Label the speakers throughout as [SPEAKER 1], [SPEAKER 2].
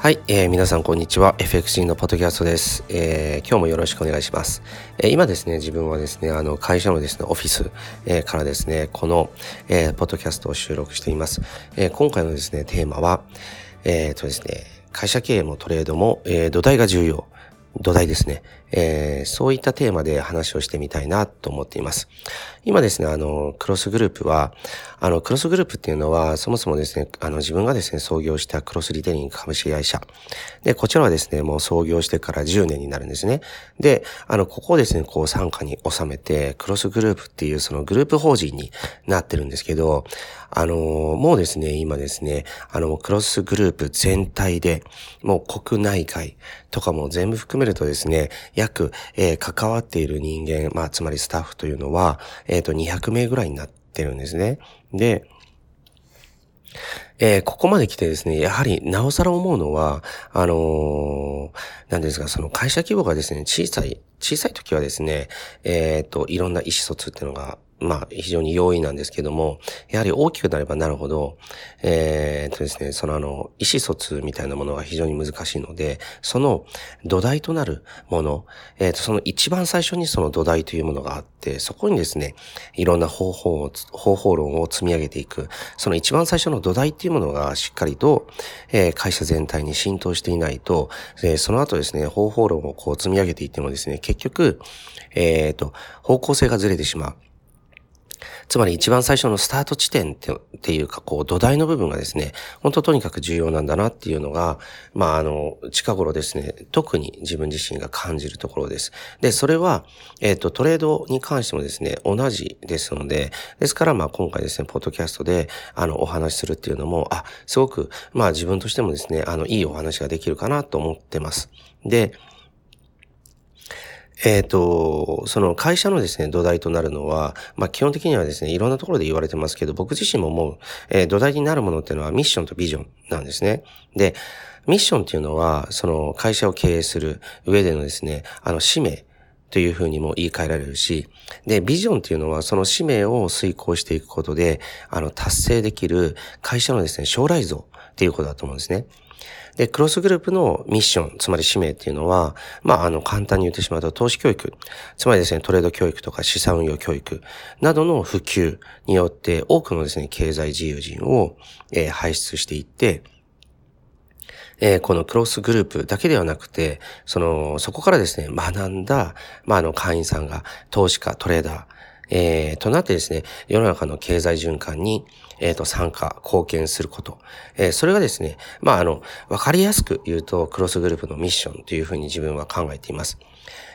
[SPEAKER 1] はい、えー、皆さんこんにちは。FXG のポッドキャストです、えー。今日もよろしくお願いします。えー、今ですね、自分はですね、あの、会社のですね、オフィス、えー、からですね、この、えー、ポッドキャストを収録しています。えー、今回のですね、テーマは、えー、とですね、会社経営もトレードも、えー、土台が重要。土台ですね。えー、そういったテーマで話をしてみたいなと思っています。今ですね、あの、クロスグループは、あの、クロスグループっていうのは、そもそもですね、あの、自分がですね、創業したクロスリテイリング株式会社。で、こちらはですね、もう創業してから10年になるんですね。で、あの、ここをですね、こう、参加に収めて、クロスグループっていうそのグループ法人になってるんですけど、あの、もうですね、今ですね、あの、クロスグループ全体で、もう国内外とかも全部含めるとですね、約、えー、関わっている人間、まあ、つまりスタッフというのは、えっ、ー、と、200名ぐらいになってるんですね。で、えー、ここまで来てですね、やはりなおさら思うのは、あのー、なんですが、その会社規模がですね、小さい、小さい時はですね、えっ、ー、と、いろんな意思疎通っていうのがまあ、非常に容易なんですけども、やはり大きくなればなるほど、えー、っとですね、そのあの、意思疎通みたいなものが非常に難しいので、その土台となるもの、えー、っと、その一番最初にその土台というものがあって、そこにですね、いろんな方法を、方法論を積み上げていく、その一番最初の土台っていうものがしっかりと、えー、会社全体に浸透していないと、えー、その後ですね、方法論をこう積み上げていってもですね、結局、えっ、と、方向性がずれてしまう。つまり一番最初のスタート地点っていうか、こう土台の部分がですね、本当とにかく重要なんだなっていうのが、まああの、近頃ですね、特に自分自身が感じるところです。で、それは、えっ、ー、と、トレードに関してもですね、同じですので、ですからまあ今回ですね、ポッドキャストで、あの、お話しするっていうのも、あ、すごく、まあ自分としてもですね、あの、いいお話ができるかなと思ってます。で、えっ、ー、と、その会社のですね、土台となるのは、まあ基本的にはですね、いろんなところで言われてますけど、僕自身も思う、えー、土台になるものっていうのはミッションとビジョンなんですね。で、ミッションっていうのは、その会社を経営する上でのですね、あの使命というふうにも言い換えられるし、で、ビジョンっていうのはその使命を遂行していくことで、あの、達成できる会社のですね、将来像っていうことだと思うんですね。で、クロスグループのミッション、つまり使命っていうのは、まあ、あの、簡単に言ってしまうと、投資教育、つまりですね、トレード教育とか資産運用教育などの普及によって、多くのですね、経済自由人を、えー、輩出していって、えー、このクロスグループだけではなくて、その、そこからですね、学んだ、まあ、あの、会員さんが投資家、トレーダー、えー、となってですね、世の中の経済循環に、えっ、ー、と、参加、貢献すること。えー、それがですね、まあ、あの、わかりやすく言うと、クロスグループのミッションというふうに自分は考えています。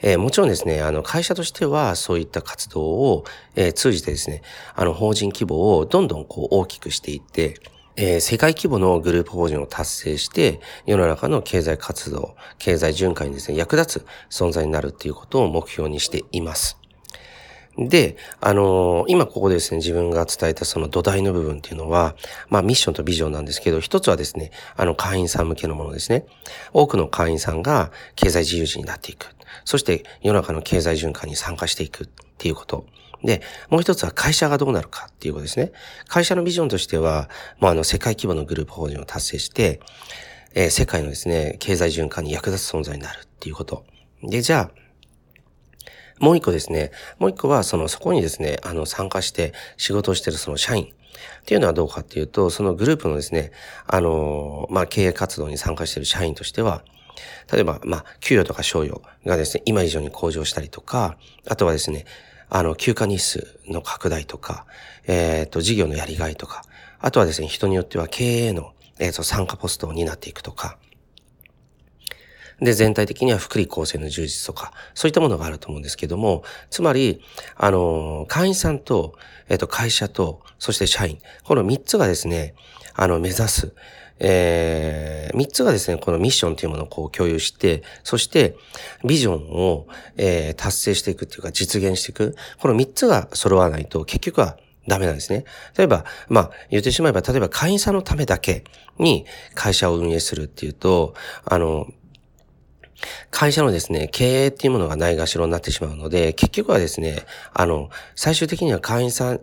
[SPEAKER 1] えー、もちろんですね、あの、会社としては、そういった活動を、えー、通じてですね、あの、法人規模をどんどんこう大きくしていって、えー、世界規模のグループ法人を達成して、世の中の経済活動、経済循環にですね、役立つ存在になるっていうことを目標にしています。で、あのー、今ここでですね、自分が伝えたその土台の部分っていうのは、まあミッションとビジョンなんですけど、一つはですね、あの会員さん向けのものですね。多くの会員さんが経済自由人になっていく。そして世の中の経済循環に参加していくっていうこと。で、もう一つは会社がどうなるかっていうことですね。会社のビジョンとしては、もうあの世界規模のグループ法人を達成して、えー、世界のですね、経済循環に役立つ存在になるっていうこと。で、じゃあ、もう一個ですね、もう一個は、その、そこにですね、あの、参加して仕事をしているその社員。っていうのはどうかっていうと、そのグループのですね、あの、まあ、経営活動に参加している社員としては、例えば、まあ、給与とか賞与がですね、今以上に向上したりとか、あとはですね、あの、休暇日数の拡大とか、えっ、ー、と、事業のやりがいとか、あとはですね、人によっては経営の、えっ、ー、と、参加ポストを担っていくとか、で、全体的には福利厚生の充実とか、そういったものがあると思うんですけども、つまり、あの、会員さんと、えっと、会社と、そして社員、この三つがですね、あの、目指す、えー、三つがですね、このミッションというものをこう共有して、そして、ビジョンを、えー、達成していくっていうか、実現していく。この三つが揃わないと、結局はダメなんですね。例えば、まあ、言ってしまえば、例えば会員さんのためだけに会社を運営するっていうと、あの、会社のですね、経営っていうものがないがしろになってしまうので、結局はですね、あの、最終的には会員さん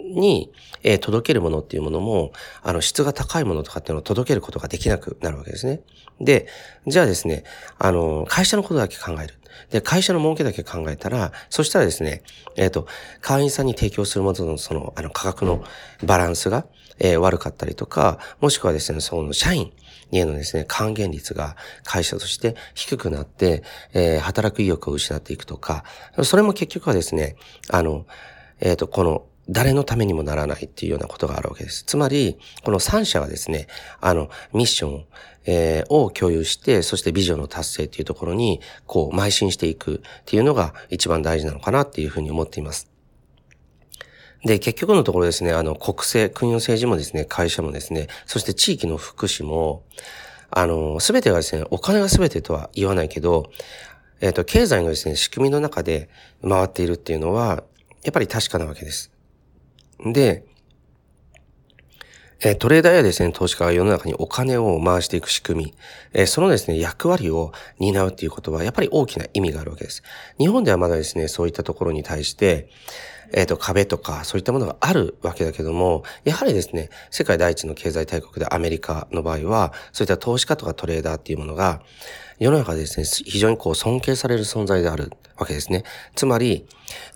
[SPEAKER 1] に、えー、届けるものっていうものも、あの、質が高いものとかっていうのを届けることができなくなるわけですね。で、じゃあですね、あの、会社のことだけ考える。で、会社の儲けだけ考えたら、そしたらですね、えっ、ー、と、会員さんに提供するもののその、あの、価格のバランスが、えー、悪かったりとか、もしくはですね、その社員へのですね、還元率が会社として低くなって、えー、働く意欲を失っていくとか、それも結局はですね、あの、えっ、ー、と、この、誰のためにもならないっていうようなことがあるわけです。つまり、この3社はですね、あの、ミッション、えー、を共有して、そしてビジョンの達成っていうところに、こう、邁進していくっていうのが一番大事なのかなっていうふうに思っています。で、結局のところですね、あの、国政、国の政治もですね、会社もですね、そして地域の福祉も、あの、すべてがですね、お金がすべてとは言わないけど、えっ、ー、と、経済のですね、仕組みの中で回っているっていうのは、やっぱり確かなわけです。で、えトレーダーやですね、投資家が世の中にお金を回していく仕組み、えそのですね、役割を担うっていうことは、やっぱり大きな意味があるわけです。日本ではまだですね、そういったところに対して、えっ、ー、と、壁とか、そういったものがあるわけだけども、やはりですね、世界第一の経済大国でアメリカの場合は、そういった投資家とかトレーダーっていうものが、世の中でですね、非常にこう尊敬される存在であるわけですね。つまり、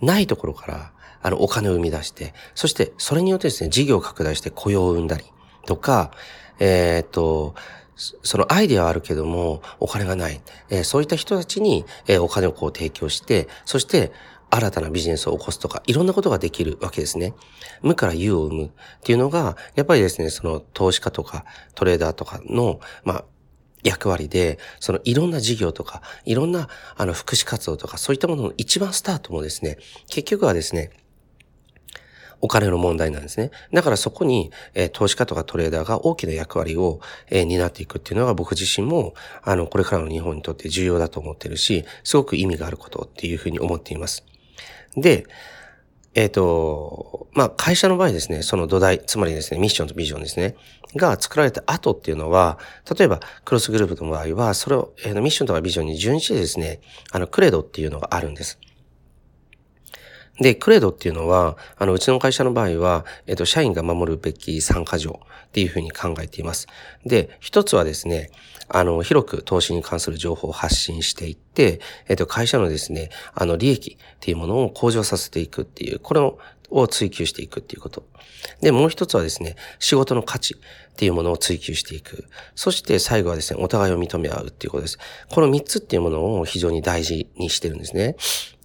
[SPEAKER 1] ないところから、あの、お金を生み出して、そしてそれによってですね、事業を拡大して雇用を生んだりとか、えっ、と、そのアイデアはあるけども、お金がない。えー、そういった人たちに、えー、お金をこう提供して、そして新たなビジネスを起こすとか、いろんなことができるわけですね。無から有を生むっていうのが、やっぱりですね、その投資家とかトレーダーとかの、まあ、役割で、そのいろんな事業とか、いろんなあの福祉活動とか、そういったものの一番スタートもですね、結局はですね、お金の問題なんですね。だからそこに、えー、投資家とかトレーダーが大きな役割を、えー、担っていくっていうのが僕自身も、あの、これからの日本にとって重要だと思ってるし、すごく意味があることっていうふうに思っています。で、えっ、ー、と、まあ、会社の場合ですね、その土台、つまりですね、ミッションとビジョンですね、が作られた後っていうのは、例えば、クロスグループの場合は、それを、えー、ミッションとかビジョンに準じてですね、あの、クレードっていうのがあるんです。で、クレードっていうのは、あの、うちの会社の場合は、えっ、と、社員が守るべき参加条っていうふうに考えています。で、一つはですね、あの、広く投資に関する情報を発信していって、えっ、と、会社のですね、あの、利益っていうものを向上させていくっていう、これをを追求していくっていうこと。で、もう一つはですね、仕事の価値っていうものを追求していく。そして最後はですね、お互いを認め合うっていうことです。この三つっていうものを非常に大事にしてるんですね。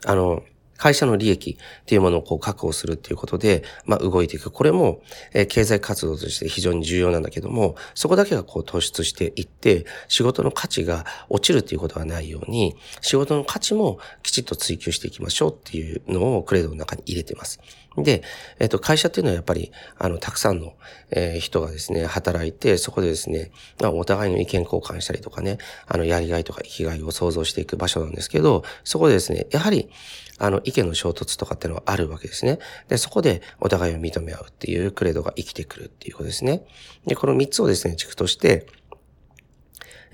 [SPEAKER 1] あの、会社の利益っていうものをこう確保するっていうことで、まあ動いていく。これも、え、経済活動として非常に重要なんだけども、そこだけがこう突出していって、仕事の価値が落ちるっていうことがないように、仕事の価値もきちっと追求していきましょうっていうのをクレードの中に入れてます。で、えっ、と、会社っていうのはやっぱり、あの、たくさんの、えー、人がですね、働いて、そこでですね、まあ、お互いの意見交換したりとかね、あの、やりがいとか生きがいを創造していく場所なんですけど、そこでですね、やはり、あの、意見の衝突とかっていうのはあるわけですね。で、そこでお互いを認め合うっていうクレードが生きてくるっていうことですね。で、この3つをですね、軸として、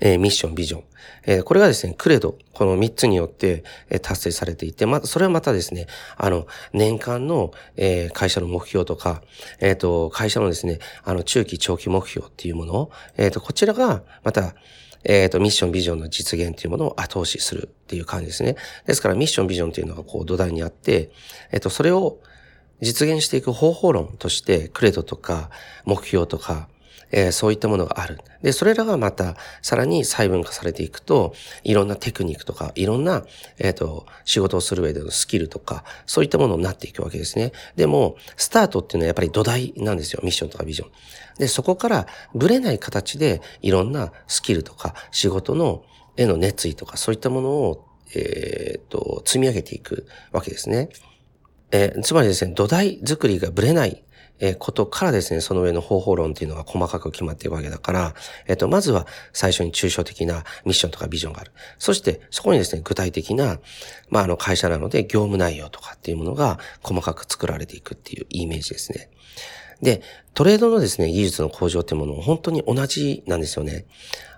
[SPEAKER 1] えー、ミッション、ビジョン。えー、これがですね、クレド、この3つによって、えー、達成されていて、また、それはまたですね、あの、年間の、えー、会社の目標とか、えっ、と、会社のですね、あの、中期、長期目標っていうものを、えっ、と、こちらが、また、えっ、と、ミッション、ビジョンの実現というものを後押しするっていう感じですね。ですから、ミッション、ビジョンというのがこう土台にあって、えっ、と、それを実現していく方法論として、クレドとか、目標とか、えー、そういったものがある。で、それらがまた、さらに細分化されていくと、いろんなテクニックとか、いろんな、えっ、ー、と、仕事をする上でのスキルとか、そういったものになっていくわけですね。でも、スタートっていうのはやっぱり土台なんですよ。ミッションとかビジョン。で、そこからブレない形で、いろんなスキルとか、仕事の、への熱意とか、そういったものを、えっ、ー、と、積み上げていくわけですね。えー、つまりですね、土台作りがブレないえことからですね、その上の方法論っていうのが細かく決まっているわけだから、えっと、まずは最初に抽象的なミッションとかビジョンがある。そして、そこにですね、具体的な、まあ、あの、会社なので業務内容とかっていうものが細かく作られていくっていうイメージですね。で、トレードのですね、技術の向上っていうものも本当に同じなんですよね。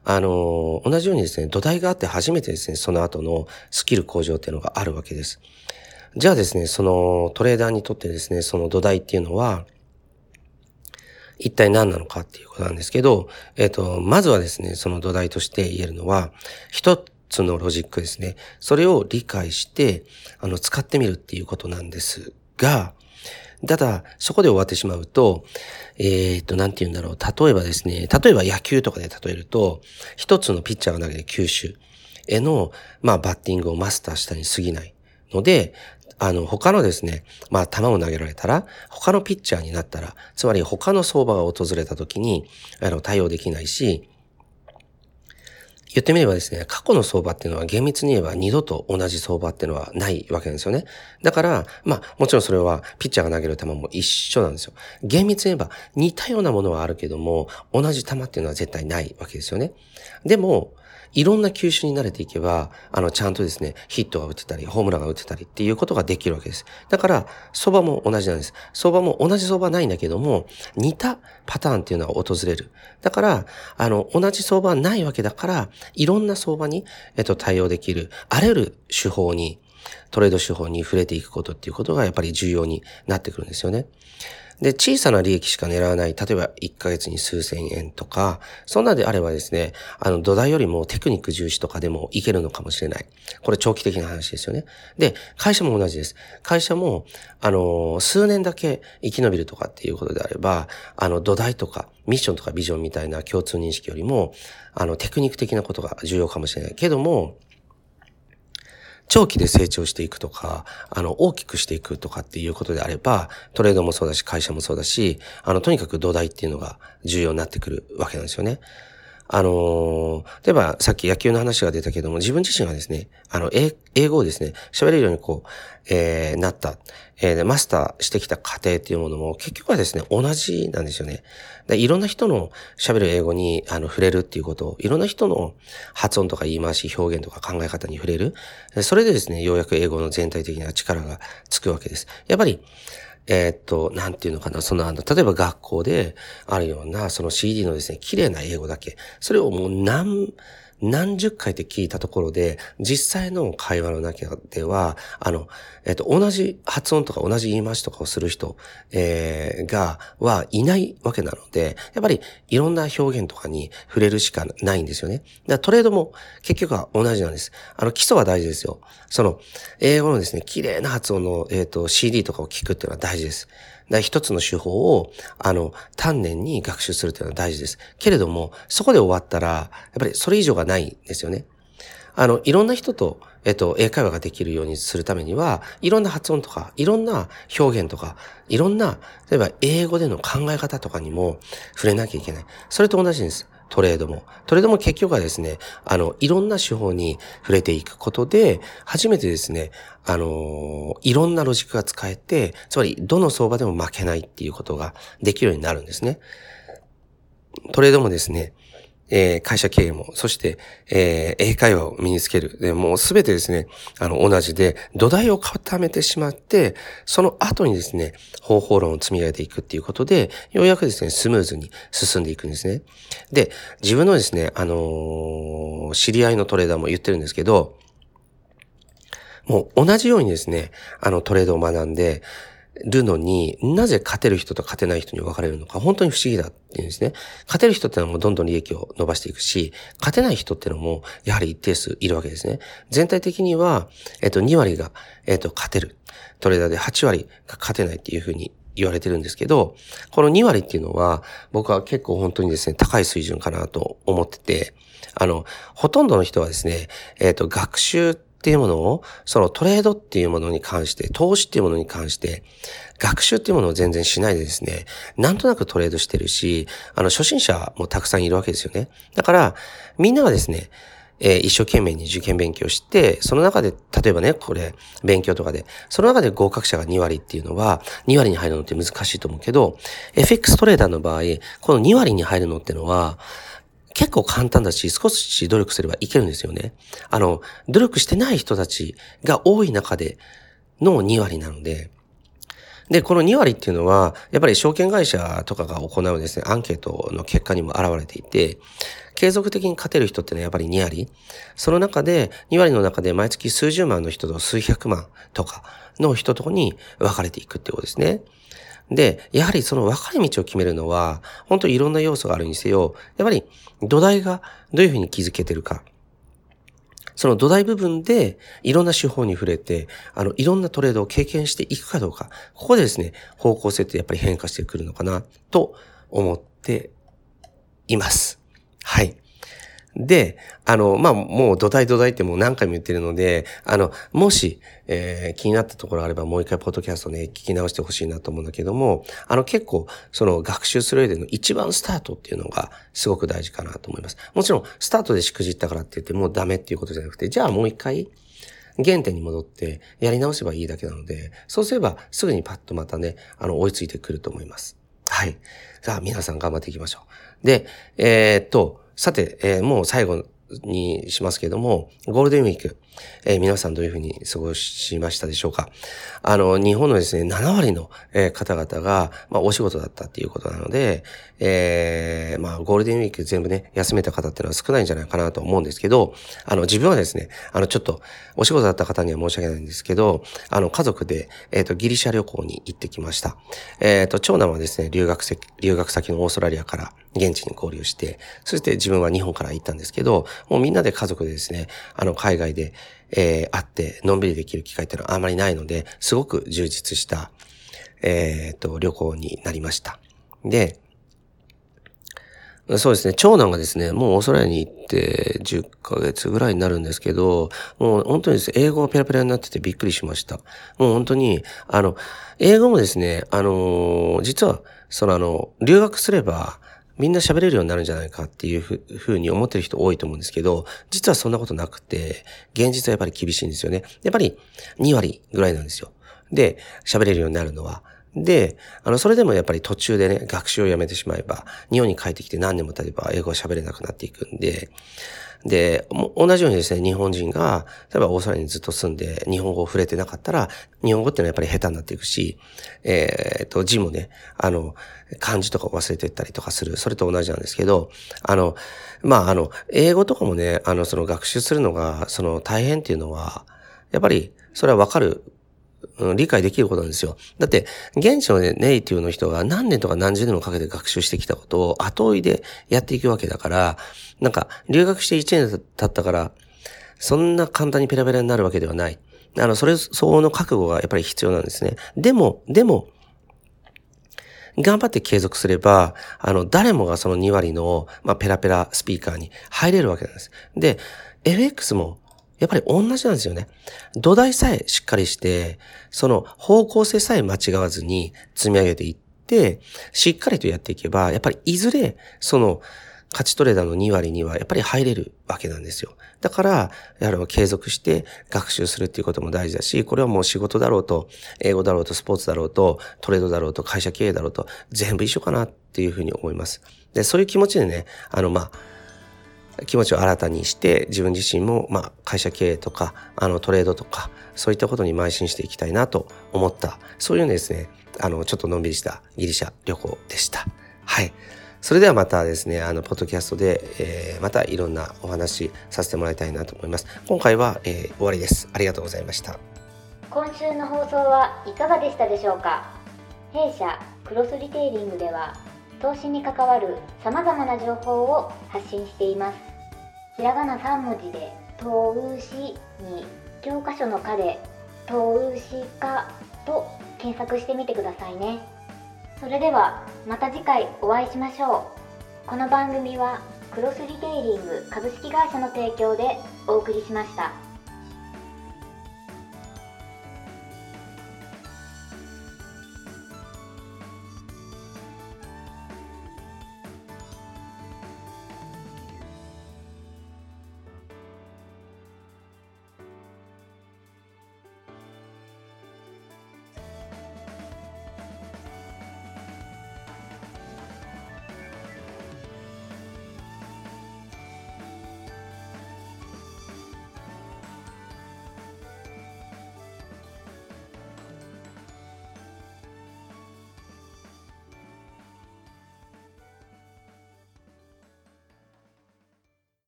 [SPEAKER 1] あの、同じようにですね、土台があって初めてですね、その後のスキル向上っていうのがあるわけです。じゃあですね、そのトレーダーにとってですね、その土台っていうのは、一体何なのかっていうことなんですけど、えっ、ー、と、まずはですね、その土台として言えるのは、一つのロジックですね。それを理解して、あの、使ってみるっていうことなんですが、ただ、そこで終わってしまうと、えっ、と、なんて言うんだろう。例えばですね、例えば野球とかで例えると、一つのピッチャーが投げる球種への、まあ、バッティングをマスターしたに過ぎないので、あの、他のですね、まあ、球を投げられたら、他のピッチャーになったら、つまり他の相場が訪れた時に、あの、対応できないし、言ってみればですね、過去の相場っていうのは厳密に言えば二度と同じ相場っていうのはないわけですよね。だから、まあもちろんそれはピッチャーが投げる球も一緒なんですよ。厳密に言えば似たようなものはあるけども、同じ球っていうのは絶対ないわけですよね。でも、いろんな球種に慣れていけば、あの、ちゃんとですね、ヒットが打てたり、ホームランが打てたりっていうことができるわけです。だから、相場も同じなんです。相場も同じ相場ないんだけども、似たパターンっていうのは訪れる。だから、あの、同じ相場はないわけだから、いろんな相場に、えっと、対応できる、あらゆる手法に、トレード手法に触れていくことっていうことがやっぱり重要になってくるんですよね。で、小さな利益しか狙わない、例えば1ヶ月に数千円とか、そんなであればですね、あの土台よりもテクニック重視とかでもいけるのかもしれない。これ長期的な話ですよね。で、会社も同じです。会社も、あの、数年だけ生き延びるとかっていうことであれば、あの土台とかミッションとかビジョンみたいな共通認識よりも、あのテクニック的なことが重要かもしれないけども、長期で成長していくとか、あの、大きくしていくとかっていうことであれば、トレードもそうだし、会社もそうだし、あの、とにかく土台っていうのが重要になってくるわけなんですよね。あの例えばさっき野球の話が出たけども、自分自身がですね、あの、英語をですね、喋れるようにこう、えー、なった、えー、マスターしてきた過程っていうものも結局はですね、同じなんですよね。でいろんな人の喋る英語にあの触れるっていうことを、いろんな人の発音とか言い回し、表現とか考え方に触れる。それでですね、ようやく英語の全体的な力がつくわけです。やっぱり、え、っと、なんていうのかな、そのあの、例えば学校であるような、その CD のですね、綺麗な英語だけ、それをもう何、何十回って聞いたところで、実際の会話の中では、あの、えっと、同じ発音とか同じ言い回しとかをする人、えー、が、はいないわけなので、やっぱりいろんな表現とかに触れるしかないんですよね。だトレードも結局は同じなんです。あの、基礎は大事ですよ。その、英語のですね、綺麗な発音の、えっ、と、CD とかを聞くっていうのは大事です。だ一つの手法を、あの、丹念に学習するというのは大事です。けれども、そこで終わったら、やっぱりそれ以上がないんですよね。あの、いろんな人と、えっと、英会話ができるようにするためには、いろんな発音とか、いろんな表現とか、いろんな、例えば英語での考え方とかにも触れなきゃいけない。それと同じです。トレードも。トレードも結局はですね、あの、いろんな手法に触れていくことで、初めてですね、あの、いろんなロジックが使えて、つまり、どの相場でも負けないっていうことができるようになるんですね。トレードもですね、えー、会社経営も、そして、えー、英会話を身につける。でもうすべてですね、あの、同じで、土台を固めてしまって、その後にですね、方法論を積み上げていくっていうことで、ようやくですね、スムーズに進んでいくんですね。で、自分のですね、あのー、知り合いのトレーダーも言ってるんですけど、もう同じようにですね、あのトレードを学んで、るのになぜ勝てる人と勝てない人に分かれるのか、本当に不思議だっていうんですね。勝てる人ってのもどんどん利益を伸ばしていくし、勝てない人ってのも、やはり一定数いるわけですね。全体的には、えっと、2割が、えっと、勝てる。トレーダーで8割が勝てないっていうふうに言われてるんですけど、この2割っていうのは、僕は結構本当にですね、高い水準かなと思ってて、あの、ほとんどの人はですね、えっ、と、学習っていうものを、そのトレードっていうものに関して、投資っていうものに関して、学習っていうものを全然しないでですね、なんとなくトレードしてるし、あの、初心者もたくさんいるわけですよね。だから、みんながですね、えー、一生懸命に受験勉強して、その中で、例えばね、これ、勉強とかで、その中で合格者が2割っていうのは、2割に入るのって難しいと思うけど、FX トレーダーの場合、この2割に入るのってのは、結構簡単だし、少し努力すればいけるんですよね。あの、努力してない人たちが多い中での2割なので、で、この2割っていうのは、やっぱり証券会社とかが行うですね、アンケートの結果にも現れていて、継続的に勝てる人ってのはやっぱり2割。その中で、2割の中で毎月数十万の人と数百万とかの人とに分かれていくってことですね。で、やはりその分かれ道を決めるのは、本当にいろんな要素があるにせよ、やっぱり土台がどういうふうに築けてるか。その土台部分でいろんな手法に触れて、あの、いろんなトレードを経験していくかどうか。ここでですね、方向性ってやっぱり変化してくるのかな、と思っています。はい。で、あの、まあ、もう土台土台ってもう何回も言ってるので、あの、もし、えー、気になったところあればもう一回ポッドキャストね、聞き直してほしいなと思うんだけども、あの結構、その学習する上での一番スタートっていうのがすごく大事かなと思います。もちろん、スタートでしくじったからって言ってもうダメっていうことじゃなくて、じゃあもう一回、原点に戻ってやり直せばいいだけなので、そうすればすぐにパッとまたね、あの、追いついてくると思います。はい。さあ、皆さん頑張っていきましょう。で、えー、っと、さて、えー、もう最後にしますけども、ゴールデンウィーク、えー、皆さんどういうふうに過ごしましたでしょうか？あの、日本のですね、7割の、えー、方々が、まあ、お仕事だったっていうことなので、えー、まあ、ゴールデンウィーク全部ね、休めた方っていうのは少ないんじゃないかなと思うんですけど、あの、自分はですね、あの、ちょっと、お仕事だった方には申し訳ないんですけど、あの、家族で、えっ、と、ギリシャ旅行に行ってきました。えっ、と、長男はですね、留学先、留学先のオーストラリアから現地に交流して、そして自分は日本から行ったんですけど、もうみんなで家族でですね、あの、海外で、えー、会って、のんびりできる機会っていうのはあまりないので、すごく充実した、えっ、ー、と、旅行になりました。で、そうですね。長男がですね、もうオーストラリアに行って10ヶ月ぐらいになるんですけど、もう本当にですね、英語がペラペラになっててびっくりしました。もう本当に、あの、英語もですね、あの、実は、そのあの、留学すれば、みんな喋れるようになるんじゃないかっていうふうに思ってる人多いと思うんですけど、実はそんなことなくて、現実はやっぱり厳しいんですよね。やっぱり2割ぐらいなんですよ。で、喋れるようになるのは。で、あの、それでもやっぱり途中でね、学習をやめてしまえば、日本に帰ってきて何年も経てば英語が喋れなくなっていくんで、で、同じようにですね、日本人が、例えばオーストラリアにずっと住んで、日本語を触れてなかったら、日本語っていうのはやっぱり下手になっていくし、えっ、と、字もね、あの、漢字とか忘れていったりとかする。それと同じなんですけど、あの、まあ、あの、英語とかもね、あの、その学習するのが、その大変っていうのは、やっぱり、それはわかるうん、理解できることなんですよ。だって、現地の、ね、ネイティブの人が何年とか何十年もかけて学習してきたことを後追いでやっていくわけだから、なんか、留学して1年経ったから、そんな簡単にペラペラになるわけではない。あの、それ相応の覚悟がやっぱり必要なんですね。でも、でも、頑張って継続すれば、あの、誰もがその2割の、まあ、ペラペラスピーカーに入れるわけなんです。で、FX もやっぱり同じなんですよね。土台さえしっかりして、その方向性さえ間違わずに積み上げていって、しっかりとやっていけば、やっぱりいずれ、その、勝ちトレーダーの2割にはやっぱり入れるわけなんですよ。だから、やはり継続して学習するっていうことも大事だし、これはもう仕事だろうと、英語だろうと、スポーツだろうと、トレードだろうと、会社経営だろうと、全部一緒かなっていうふうに思います。で、そういう気持ちでね、あの、まあ、気持ちを新たにして自分自身も、まあ、会社経営とかあのトレードとかそういったことに邁進していきたいなと思ったそういうですねあのちょっとのんびりしたギリシャ旅行でした。はい。それではまたですね、あの、ポッドキャストで、えー、またいろんなお話させてもらいたいなと思います。今回は、えー、終わりです。ありがとうございました。
[SPEAKER 2] 今週の放送はいかがでしたでしょうか？弊社クロスリテイリングでは投資に関わるさまざまな情報を発信していますひらがな3文字で「投資」に教科書の「科」で「投資家」と検索してみてくださいねそれではまた次回お会いしましょうこの番組はクロスリテイリング株式会社の提供でお送りしました。